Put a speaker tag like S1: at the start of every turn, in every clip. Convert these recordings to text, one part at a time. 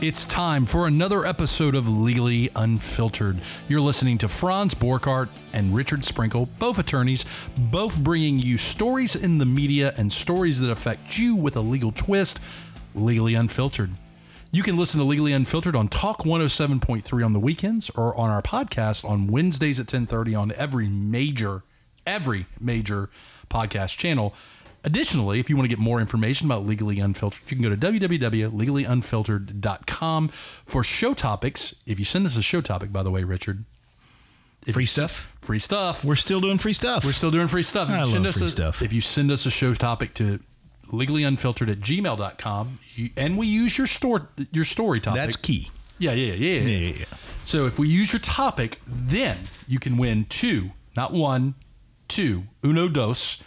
S1: It's time for another episode of Legally Unfiltered. You're listening to Franz Borghardt and Richard Sprinkle, both attorneys, both bringing you stories in the media and stories that affect you with a legal twist. Legally Unfiltered. You can listen to Legally Unfiltered on Talk 107.3 on the weekends or on our podcast on Wednesdays at 10:30 on every major every major podcast channel. Additionally, if you want to get more information about Legally Unfiltered, you can go to www.legallyunfiltered.com for show topics. If you send us a show topic, by the way, Richard, if
S2: Free stuff?
S1: free stuff.
S2: We're still doing free stuff.
S1: We're still doing free stuff. If
S2: I
S1: you send
S2: love
S1: us
S2: free
S1: a,
S2: stuff.
S1: If you send us a show topic to legallyunfiltered at gmail.com, you, and we use your store your story topic.
S2: That's key.
S1: Yeah, yeah, yeah,
S2: Yeah, yeah, yeah.
S1: So if we use your topic, then you can win two, not one, two, uno dos,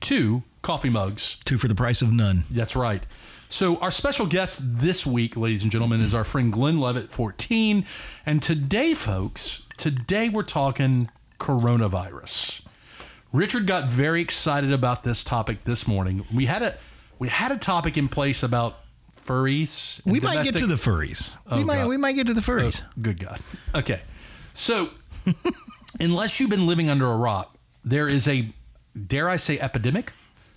S1: two coffee mugs.
S2: Two for the price of none.
S1: That's right. So our special guest this week, ladies and gentlemen, is our friend Glenn Levitt, 14. And today, folks, today we're talking coronavirus. Richard got very excited about this topic this morning. We had a we had a topic in place about furries.
S2: We might get to the furries.
S1: Oh,
S2: we might
S1: God.
S2: we might get to the oh, furries.
S1: Good God. Okay. So, unless you've been living under a rock, there is a, dare I say, epidemic?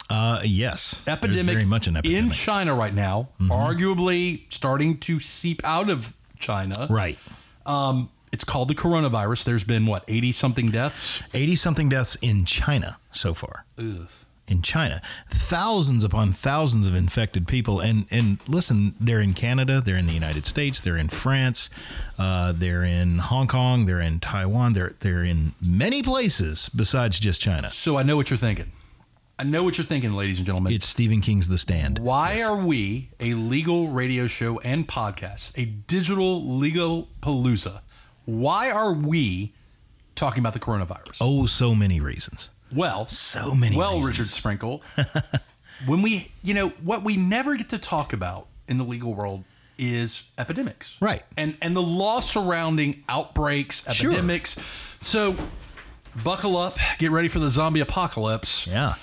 S2: Uh yes.
S1: Epidemic,
S2: very much an epidemic. Mm-hmm.
S1: in China right now, arguably starting to seep out of China.
S2: right.
S1: Um, it's called the coronavirus. There's been, what, 80 something deaths?
S2: 80 something deaths in China so far. In China, thousands upon thousands of infected people, and and listen, they're in Canada, they're in the United States, they're in France, uh, they're in Hong Kong, they're in Taiwan, they're they're in many places besides just China.
S1: So I know what you're thinking. I know what you're thinking, ladies and gentlemen.
S2: It's Stephen King's The Stand.
S1: Why are we a legal radio show and podcast, a digital legal palooza? Why are we talking about the coronavirus?
S2: Oh, so many reasons.
S1: well,
S2: So many.
S1: well,
S2: reasons.
S1: Richard Sprinkle, when we, you know, what we never get to talk about in the legal world is epidemics,
S2: Right.
S1: And and the law surrounding outbreaks,
S2: Sure.
S1: epidemics. So, buckle up, get ready for the zombie apocalypse.
S2: Yeah.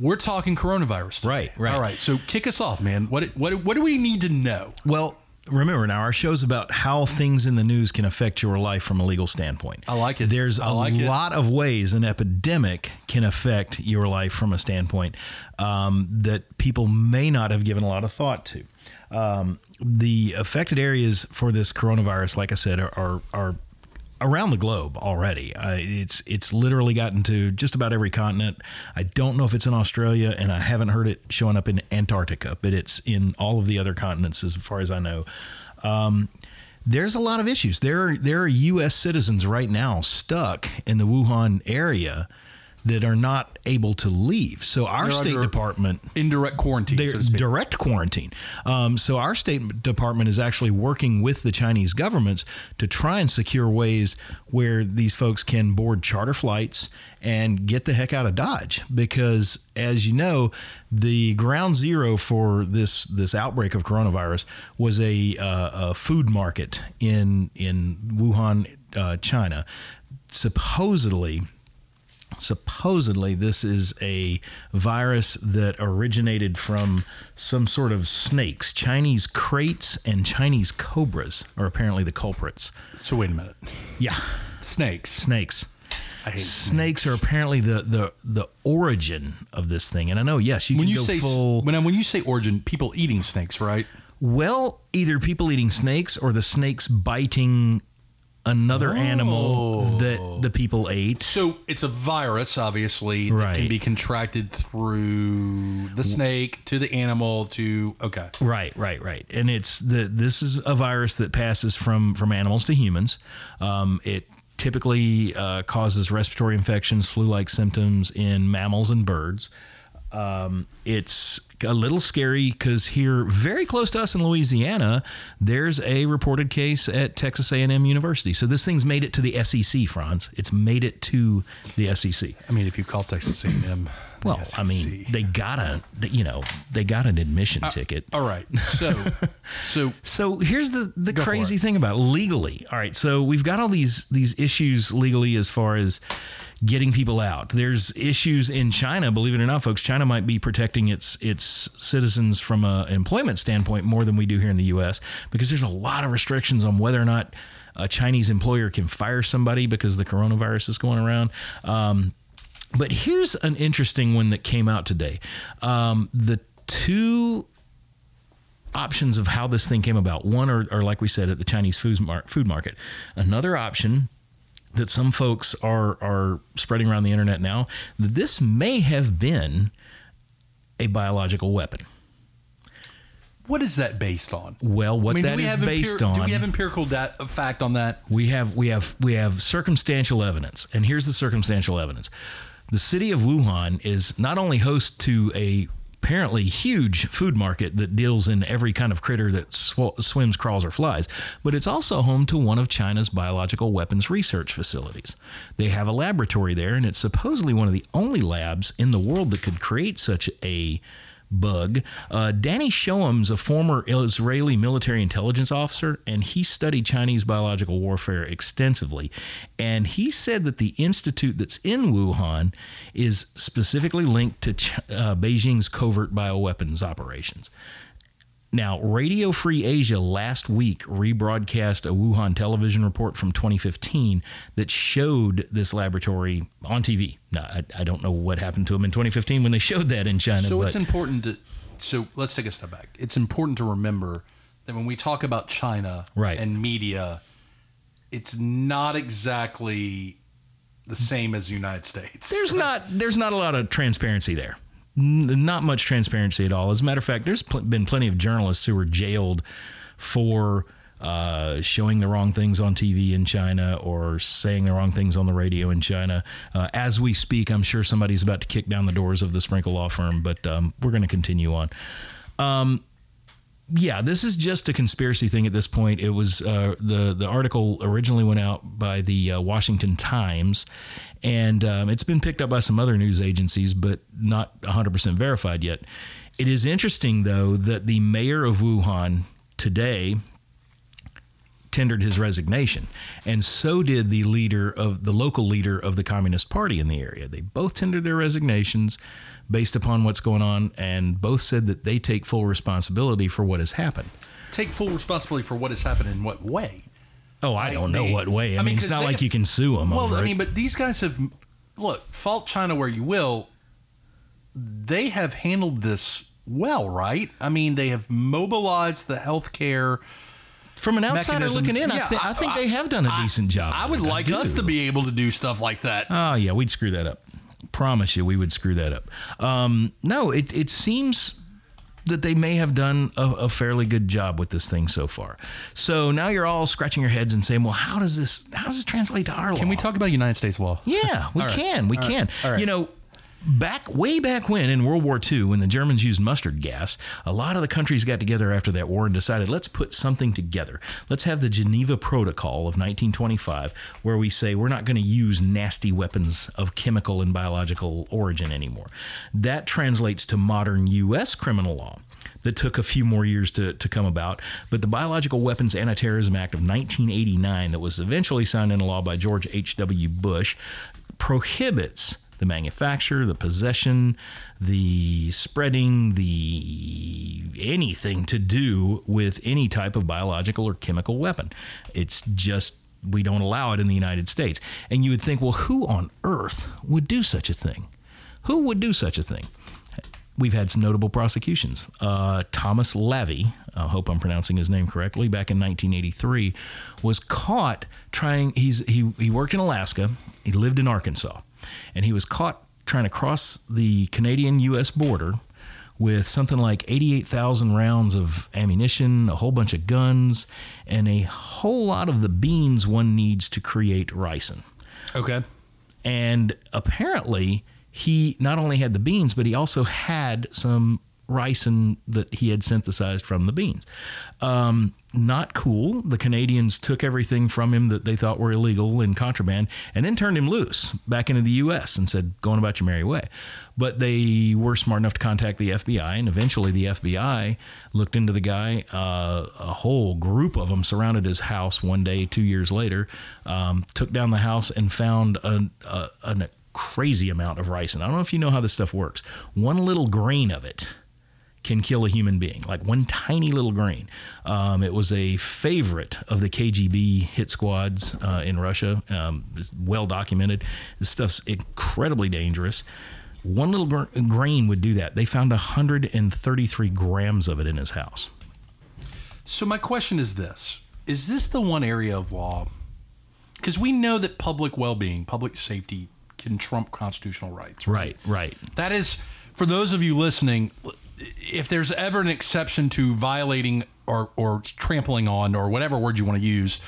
S1: We're talking coronavirus. today.
S2: Right, right.
S1: All right. So kick us off, man. What what what do we need to know?
S2: Well, remember now our show's about how things in the news can affect your life from a legal standpoint.
S1: I like it.
S2: There's
S1: I
S2: a
S1: like it.
S2: lot of ways an epidemic can affect your life from a standpoint um, that people may not have given a lot of thought to. Um, the affected areas for this coronavirus, like I said, are are, are around the globe already. Uh, it's it's literally gotten to just about every continent. I don't know if it's in Australia, and I haven't heard it showing up in Antarctica, but it's in all of the other continents as far as I know. Um, there's a lot of issues. There are there are U.S. citizens right now stuck in the Wuhan area that are not able to leave. So our
S1: They're
S2: State Department
S1: Indirect quarantine,
S2: they're
S1: so
S2: direct quarantine. Um, so our State Department is actually working with the Chinese governments to try and secure ways where these folks can board charter flights and get the heck out of Dodge. Because as you know, the ground zero for this this outbreak of coronavirus was a, uh, a food market in in Wuhan, uh, China. Supposedly supposedly this is a virus that originated from some sort of snakes. Chinese kraits and Chinese cobras are apparently the culprits.
S1: so wait a minute.
S2: Yeah,
S1: Snakes.
S2: snakes.
S1: I hate
S2: Snakes are apparently the, the the origin of this thing. And I know, yes, you
S1: When
S2: can
S1: you
S2: go
S1: say
S2: full.
S1: when I, when you say origin, people eating snakes, right?
S2: well, either people eating snakes or the snakes biting another animal that the people ate.
S1: So it's a virus, obviously, that
S2: Right.
S1: can be contracted through the snake to the animal to okay.
S2: Right, right, right. And it's the this is a virus that passes from from animals to humans. Um, it typically uh, causes respiratory infections, flu-like symptoms in mammals and birds. Um, it's a little scary because here, very close to us in Louisiana, there's a reported case at Texas A&M University. So this thing's made it to the SEC, Franz. It's made it to the SEC.
S1: I mean, if you call Texas A&M,
S2: Well, I mean, they got a, you know, they got an admission
S1: Uh,
S2: ticket.
S1: all right. So, so
S2: So here's the the crazy thing about legally. All right, so we've got all these these issues legally as far as getting people out. There's issues in China, believe it or not, folks. China might be protecting its its citizens from an employment standpoint more than we do here in the U.S. because there's a lot of restrictions on whether or not a Chinese employer can fire somebody because the coronavirus is going around. Um, but here's an interesting one that came out today. Um, the two options of how this thing came about. One are, are like we said at the Chinese food, food market. Another option that some folks are are spreading around the internet now that this may have been a biological weapon.
S1: What is that based on?
S2: Well, what
S1: I mean,
S2: that is based
S1: empir-
S2: on
S1: Do we have empirical dat- fact on that?
S2: we have we have we have circumstantial evidence, and here's the circumstantial evidence: the city of Wuhan is not only host to a apparently huge food market that deals in every kind of critter that sw- swims, crawls, or flies, but it's also home to one of China's biological weapons research facilities. They have a laboratory there, and it's supposedly one of the only labs in the world that could create such a bug. Uh, Danny Shoham's a former Israeli military intelligence officer, and he studied Chinese biological warfare extensively. And he said that the institute that's in Wuhan is specifically linked to Ch- uh, Beijing's covert bioweapons operations. Now, Radio Free Asia last week rebroadcast a Wuhan television report from 2015 that showed this laboratory on TV. Now, I, I don't know what happened to them in 2015 when they showed that in China.
S1: So it's important to. So let's take a step back. It's important to remember that when we talk about China
S2: Right.
S1: and media, it's not exactly the same as the United States.
S2: there's not there's not a lot of transparency there. N- Not much transparency at all. As a matter of fact, there's pl- been plenty of journalists who were jailed for uh, showing the wrong things on TV in China or saying the wrong things on the radio in China. Uh, as we speak, I'm sure somebody's about to kick down the doors of the Sprinkle Law Firm, but um, we're going to continue on yeah, this is just a conspiracy thing at this point. It was uh, the the article originally went out by the uh, Washington Times, and um, it's been picked up by some other news agencies, but not 100 percent verified yet. It is interesting though that the mayor of Wuhan today tendered his resignation, and so did the leader of the local leader of the Communist Party in the area. They both tendered their resignations based upon what's going on, and both said that they take full responsibility for what has happened.
S1: Take full responsibility for what has happened in what way.
S2: Oh, I don't know
S1: they-
S2: what way. I,
S1: I mean,
S2: mean, it's not like
S1: have-
S2: you can sue them.
S1: Well, I
S2: it.
S1: mean, but these guys have look fault China where you will. They have handled this well, right? I mean, they have mobilized the healthcare.
S2: From an outsider looking in, I,
S1: Yeah,
S2: I
S1: I-
S2: think they have done a decent job.
S1: I would like us to be able to do stuff like that.
S2: Oh yeah, we'd screw that up. Promise you, we would screw that up. Um, no, it it seems that they may have done a, a fairly good job with this thing so far. So now you're all scratching your heads and saying, "Well, how does this how does this translate to our law?"
S1: Can we talk about United States law?
S2: Yeah, we
S1: right.
S2: can. We
S1: All
S2: can.
S1: Right.
S2: You know, back way back when in World War II, when the Germans used mustard gas, a lot of the countries got together after that war and decided, let's put something together. Let's have the Geneva Protocol of 1925, where we say we're not going to use nasty weapons of chemical and biological origin anymore. That translates to modern U.S. criminal law that took a few more years to, to come about. But the Biological Weapons Anti-Terrorism Act of 1989, that was eventually signed into law by George H.W. Bush, prohibits the manufacture, the possession, the spreading, the anything to do with any type of biological or chemical weapon. It's just we don't allow it in the United States. And you would think, well, who on earth would do such a thing? Who would do such a thing? we've had some notable prosecutions. Uh, Thomas Lavy, I hope I'm pronouncing his name correctly, back in 1983, was caught trying. He's he he worked in Alaska. He lived in Arkansas, and he was caught trying to cross the Canadian-U.S. border with something like 88,000 rounds of ammunition, a whole bunch of guns, and a whole lot of the beans one needs to create ricin.
S1: Okay.
S2: And apparently, he not only had the beans, but he also had some ricin that he had synthesized from the beans. Um, not cool. The Canadians took everything from him that they thought were illegal and contraband and then turned him loose back into the U.S. and said, going about your merry way. But they were smart enough to contact the FBI, and eventually the FBI looked into the guy. Uh, a whole group of them surrounded his house one day, two years later, um, took down the house and found a, a, a crazy amount of ricin. I don't know if you know how this stuff works. One little grain of it can kill a human being, like one tiny little grain. Um, it was a favorite of the KGB hit squads uh, in Russia. Um, it's well documented. This stuff's incredibly dangerous. One little gr- grain would do that. They found 133 grams of it in his house.
S1: So my question is this: Is this the one area of law? Because we know that public well-being, public safety, can trump constitutional rights.
S2: Right, right.
S1: That is, for those of you listening, if there's ever an exception to violating or, or trampling on or whatever word you want to use,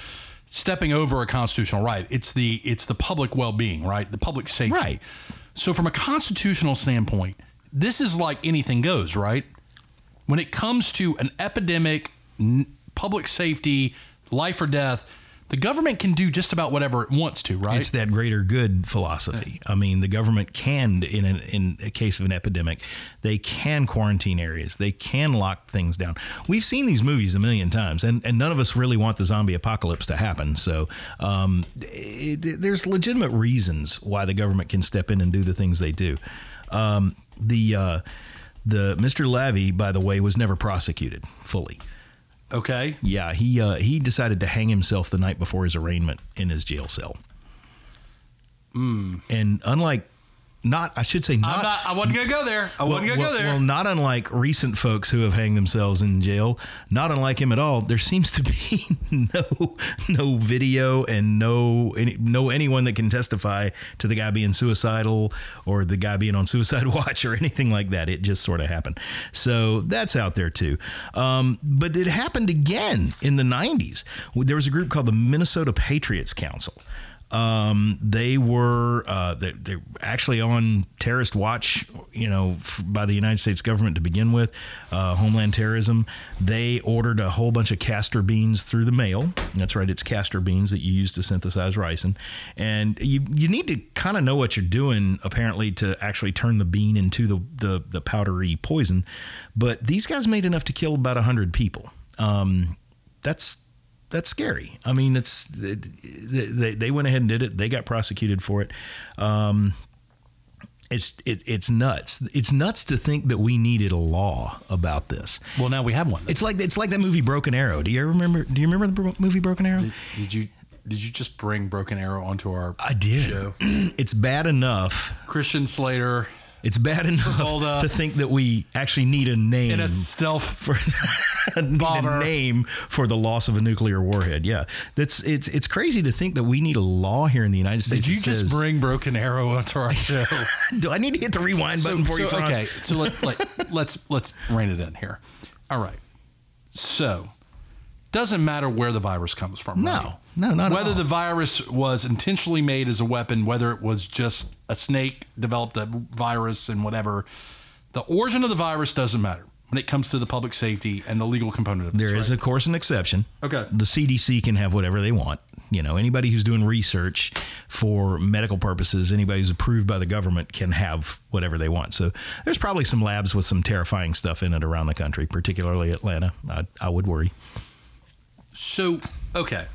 S1: stepping over a constitutional right, it's the it's the public well-being, right? The public safety.
S2: Right.
S1: So from a constitutional standpoint, this is like anything goes, right? When it comes to an epidemic, n- public safety, life or death, the government can do just about whatever it wants to, right?
S2: It's that greater good philosophy. I mean, the government can, in a, in a case of an epidemic, they can quarantine areas. They can lock things down. We've seen these movies a million times, and, and none of us really want the zombie apocalypse to happen. So um, it, there's legitimate reasons why the government can step in and do the things they do. Um, the uh, the Mr. Lavy, by the way, was never prosecuted fully.
S1: Okay.
S2: Yeah, he uh, he decided to hang himself the night before his arraignment in his jail cell. And unlike, not I should say not.
S1: not, I wasn't gonna go there. I wasn't gonna
S2: well,
S1: go there.
S2: well, not unlike recent folks who have hanged themselves in jail. Not unlike him at all. There seems to be no no video and no any, no anyone that can testify to the guy being suicidal or the guy being on suicide watch or anything like that. It just sort of happened. So that's out there too. Um, but it happened again in the '90s. There was a group called the Minnesota Patriots Council. Um, they were uh, they, they're actually on terrorist watch, you know, f- by the United States government to begin with, uh, Homeland Terrorism. They ordered a whole bunch of castor beans through the mail. That's right, it's castor beans that you use to synthesize ricin, and you you need to kind of know what you're doing apparently to actually turn the bean into the the, the powdery poison. But these guys made enough to kill about hundred people. Um, that's that's scary. I mean, it's they, they went ahead and did it. They got prosecuted for it. Um, it's it, it's nuts. It's nuts to think that we needed a law about this.
S1: well, now we have one.
S2: It's like it's like that movie Broken Arrow. Do you remember? Do you remember the movie Broken Arrow?
S1: Did you did you just bring Broken Arrow onto our
S2: I did.
S1: show?
S2: It's bad enough.
S1: Christian Slater
S2: It's bad enough
S1: Travolta.
S2: to think that we actually need a name
S1: in a stealth.
S2: for need
S1: Bomber.
S2: a name for the loss of a nuclear warhead. Yeah, that's it's it's crazy to think that we need a law here in the United States.
S1: Did you just
S2: says-
S1: bring Broken Arrow onto our show?
S2: Do I need to hit the rewind button for you, Franz?
S1: okay, so let, let, let's let's rein it in here. All right. So, doesn't matter where the virus comes from.
S2: No.
S1: right?
S2: No, not at
S1: whether the virus was intentionally made as a weapon, whether it was just a snake developed a virus and whatever. The origin of the virus doesn't matter when it comes to the public safety and the legal component of this.
S2: There is,
S1: right?
S2: of course, an exception.
S1: Okay.
S2: The CDC can have whatever they want. You know, anybody who's doing research for medical purposes, anybody who's approved by the government can have whatever they want. So there's probably some labs with some terrifying stuff in it around the country, particularly Atlanta. I, I would worry.
S1: So, okay.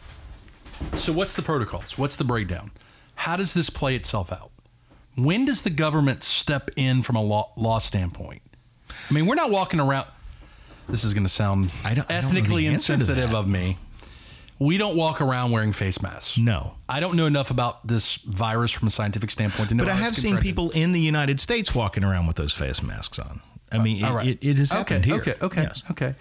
S1: So, what's the protocols? What's the breakdown? How does this play itself out? When does the government step in from a law, law standpoint? I mean, we're not walking around. This is going to sound
S2: I don't- I don't
S1: ethnically
S2: answer to
S1: insensitive of me. We don't walk around wearing face masks.
S2: No.
S1: I don't know enough about this virus from a scientific standpoint to know.
S2: But I have seen people in the United States walking around with those face masks on. I mean, it,
S1: All right.
S2: it, it has happened
S1: okay,
S2: here.
S1: Okay, okay,
S2: Yes.
S1: okay.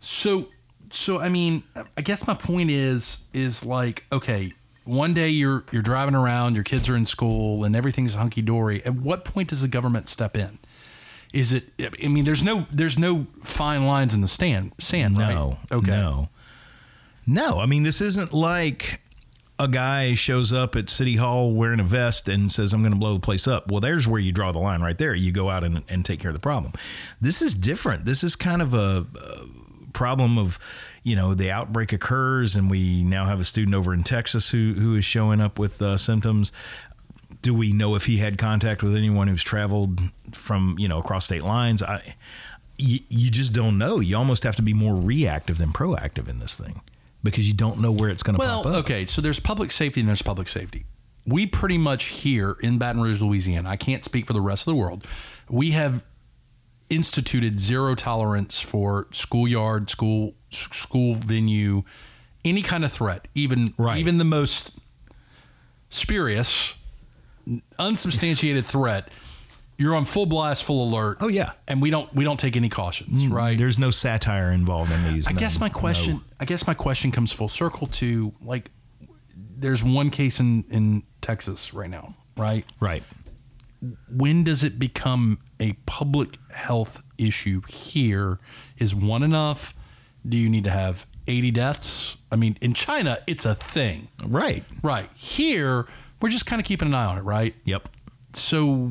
S1: So, so I mean, I guess my point is, is like, okay, one day you're you're driving around, your kids are in school, and everything's hunky dory. At what point does the government step in? Is it? I mean, there's no there's no fine lines in the stand sand,
S2: No.
S1: right? Okay.
S2: No. No. I mean, this isn't like a guy shows up at City Hall wearing a vest and says, I'm going to blow the place up. Well, there's where you draw the line right there. You go out and, and take care of the problem. This is different. This is kind of a, a problem of, you know, the outbreak occurs and we now have a student over in Texas who, who is showing up with uh, symptoms. Do we know if he had contact with anyone who's traveled from, you know, across state lines? I, you, you just don't know. You almost have to be more reactive than proactive in this thing because you don't know where it's going to
S1: Well,
S2: pop up.
S1: okay, so there's public safety and there's public safety. We pretty much here in Baton Rouge, Louisiana, I can't speak for the rest of the world, we have instituted zero tolerance for schoolyard, school school venue, any kind of threat, even
S2: Right.
S1: even the most spurious, unsubstantiated threat. You're on full blast, full alert.
S2: Oh, yeah.
S1: and we don't we don't take any cautions, mm, right?
S2: There's no satire involved in these.
S1: I
S2: no-
S1: guess my question.
S2: no.
S1: I guess my question comes full circle to like, there's one case in in Texas right now, right?
S2: Right.
S1: When does it become a public health issue here? Is one enough? Do you need to have 80 deaths? I mean, in China, it's a thing,
S2: Right.
S1: right? Here, we're just kind of keeping an eye on it, right?
S2: Yep.
S1: So,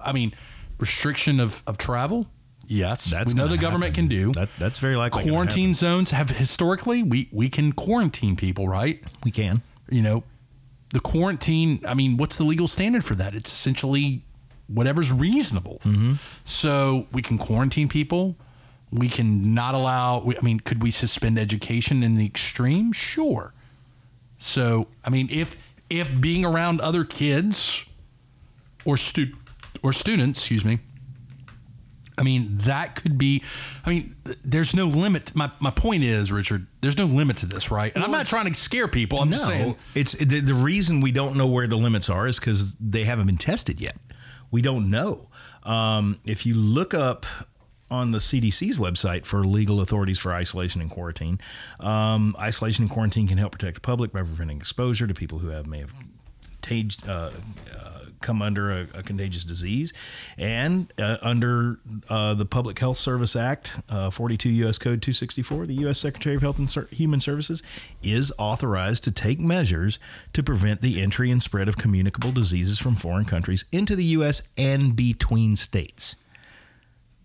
S1: I mean, restriction of, of travel. Yes,
S2: That's
S1: we know the government can do.
S2: That, that's very likely.
S1: quarantine zones have historically we we can quarantine people, right?
S2: We can.
S1: You know, the quarantine. I mean, what's the legal standard for that? It's essentially whatever's reasonable.
S2: Mm-hmm.
S1: So we can quarantine people. We can not allow. we- I mean, could we suspend education in the extreme? Sure. So I mean, if if being around other kids or stu- or students, excuse me, I mean, that could be. I mean, there's no limit. My, my point is, Richard, there's no limit to this, right? And I'm not trying to scare people. I'm just saying.
S2: it's the, the reason we don't know where the limits are is because they haven't been tested yet. We don't know. Um, if you look up on the CDC's website for legal authorities for isolation and quarantine, um, isolation and quarantine can help protect the public by preventing exposure to people who have may have contag- uh, uh, come under a, a contagious disease, and uh, under uh, the Public Health Service Act, uh, 42 U.S. Code 264, the U.S. Secretary of Health and Human Services is authorized to take measures to prevent the entry and spread of communicable diseases from foreign countries into the U.S. and between states.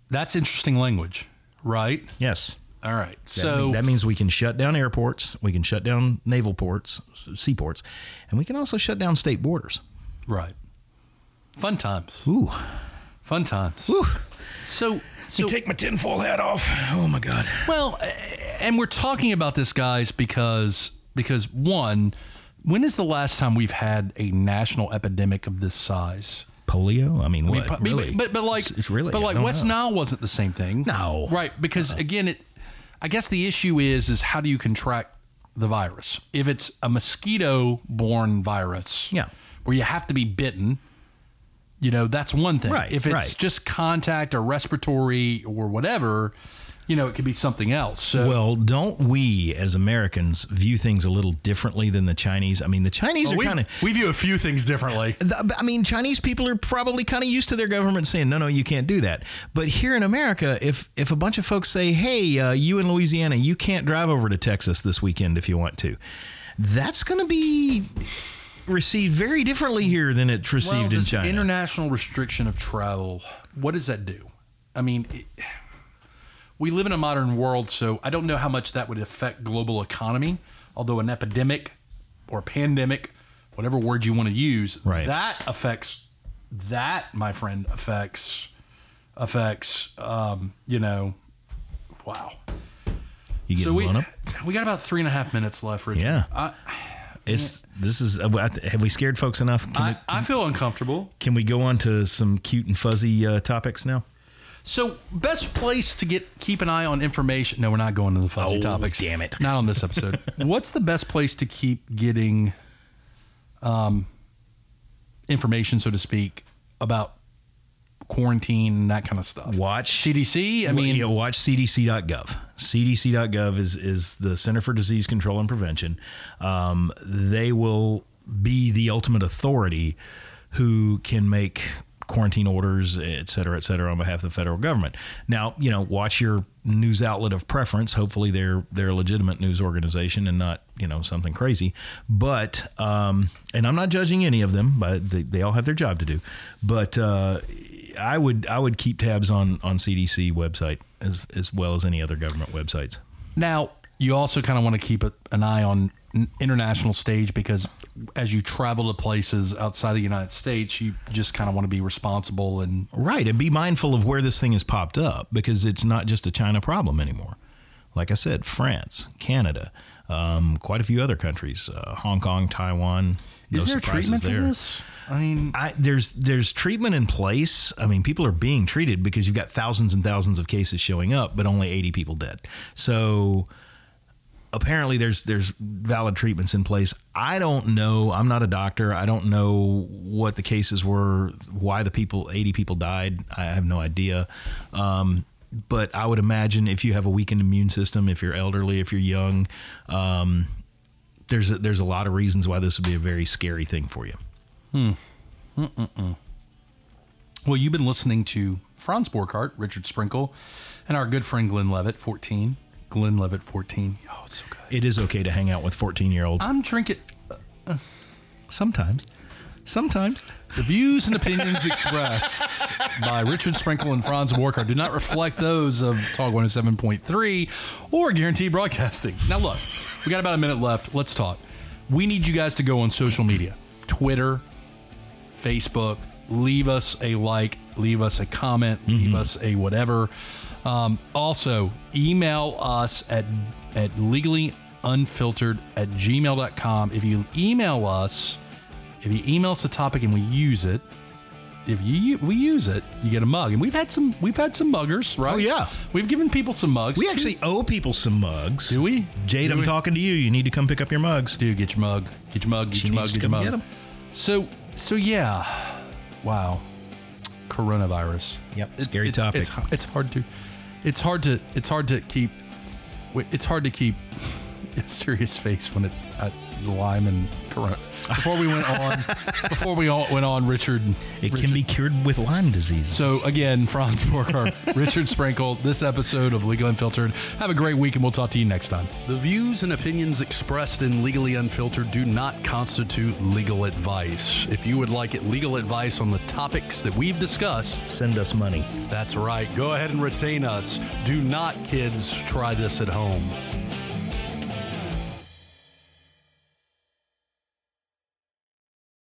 S1: That's interesting language, right?
S2: Yes.
S1: All right.
S2: That
S1: So
S2: mean- that means we can shut down airports, we can shut down naval ports, seaports, and we can also shut down state borders.
S1: right. Fun times.
S2: Ooh.
S1: Fun times.
S2: Ooh.
S1: So so
S2: take my tinfoil hat off. Oh my God.
S1: well, and we're talking about this, guys, because because one, when is the last time we've had a national epidemic of this size?
S2: Polio? I mean,
S1: I
S2: what?
S1: mean, but-
S2: really?
S1: But but like
S2: it's, really.
S1: but like West
S2: know.
S1: Nile wasn't the same thing.
S2: No.
S1: right? Because uh-uh. again, it. I guess the issue is is how do you contract the virus? If it's a mosquito borne virus,
S2: Yeah.
S1: where you have to be bitten. You know that's one thing.
S2: Right,
S1: if it's
S2: right.
S1: just contact or respiratory or whatever, you know it could be something else. So
S2: Well, don't we as Americans view things a little differently than the Chinese? I mean, the Chinese are
S1: we,
S2: kind of.
S1: we view a few things differently.
S2: I mean, Chinese people are probably kind of used to their government saying, "No, no, you can't do that." But here in America, if if a bunch of folks say, "Hey, uh, you in Louisiana, you can't drive over to Texas this weekend if you want to," that's going to be received very differently here than it's
S1: Well,
S2: received in
S1: this
S2: China.
S1: international restriction of travel, what does that do? I mean, it, we live in a modern world, so I don't know how much that would affect global economy. Although an epidemic or pandemic, whatever word you want to use,
S2: Right.
S1: that affects that, my friend, affects affects um, you know, wow.
S2: you get
S1: so we
S2: up.
S1: we got about three and a half minutes left, Richard.
S2: Yeah.
S1: I,
S2: It's this is uh, have we scared folks enough? Can,
S1: I,
S2: we,
S1: I feel uncomfortable.
S2: can we go on to some cute and fuzzy uh, topics now?
S1: So, best place to get keep an eye on information. No, we're not going to the fuzzy
S2: Oh,
S1: topics.
S2: damn it.
S1: Not on this episode. What's the best place to keep getting um, information, so to speak, about quarantine and that kind of stuff?
S2: Watch
S1: CDC. I mean,
S2: yeah, watch CDC.gov. CDC.gov is is the Center for Disease Control and Prevention. Um, they will be the ultimate authority who can make quarantine orders, et cetera, et cetera, on behalf of the federal government. Now, you know, watch your news outlet of preference. Hopefully, they're they're a legitimate news organization and not you know something crazy. But um, and I'm not judging any of them, but they, they all have their job to do. But uh, I would I would keep tabs on on CDC website as as well as any other government websites.
S1: Now, you also kind of want to keep an eye on international stage because as you travel to places outside the United States, you just kind of want to be responsible and
S2: right and be mindful of where this thing has popped up because it's not just a China problem anymore. Like I said, France, Canada, um, quite a few other countries, uh, Hong Kong, Taiwan.
S1: Is there treatment there. for this?
S2: I mean, I, there's there's treatment in place. I mean, people are being treated because you've got thousands and thousands of cases showing up, but only 80 people dead. So apparently there's there's valid treatments in place. I don't know. I'm not a doctor. I don't know what the cases were, why the people 80 people died. I have no idea. Um, but I would imagine if you have a weakened immune system, if you're elderly, if you're young, um, there's a, there's a lot of reasons why this would be a very scary thing for you.
S1: Hmm. Mm-mm-mm. Well, you've been listening to Franz Borghardt, Richard Sprinkle, and our good friend Glenn Levitt, 14. Glenn Levitt, 14. Oh, it's so good.
S2: It is okay to hang out with 14 year olds.
S1: I'm drinking. Uh,
S2: uh, Sometimes. Sometimes.
S1: The views and opinions expressed by Richard Sprinkle and Franz Borghardt do not reflect those of Talk 107.3 or Guaranty Broadcasting. Now, look, we got about a minute left. Let's talk. We need you guys to go on social media Twitter, Facebook, leave us a like, leave us a comment, mm-hmm. leave us a whatever. Um, also, email us at, at legallyunfiltered at gmail.com. If you email us, if you email us a topic and we use it, if you we use it, you get a mug. And we've had some we've had some muggers, right? Oh
S2: yeah.
S1: We've given people some mugs.
S2: We actually owe people some mugs.
S1: Do we?
S2: Jade,
S1: Do
S2: I'm
S1: we?
S2: talking to you. You need to come pick up your mugs.
S1: Dude, get your mug. Get your mug. Get
S2: She
S1: your mug. Get your mug.
S2: get.
S1: So so yeah. Wow. Coronavirus.
S2: Yep, scary
S1: it's,
S2: topic.
S1: It's, it's hard to it's hard to it's hard to keep it's hard to keep a serious face when it at Lyme and Corona. Before we went on, before we all went on, Richard.
S2: It
S1: Richard,
S2: can be cured with Lyme disease.
S1: So again, Franz Borghardt, Richard Sprinkle, this episode of Legal Unfiltered. Have a great week, and we'll talk to you next time. The views and opinions expressed in Legally Unfiltered do not constitute legal advice. If you would like legal advice on the topics that we've discussed,
S2: send us money.
S1: that's right. Go ahead and retain us. Do not, kids, try this at home.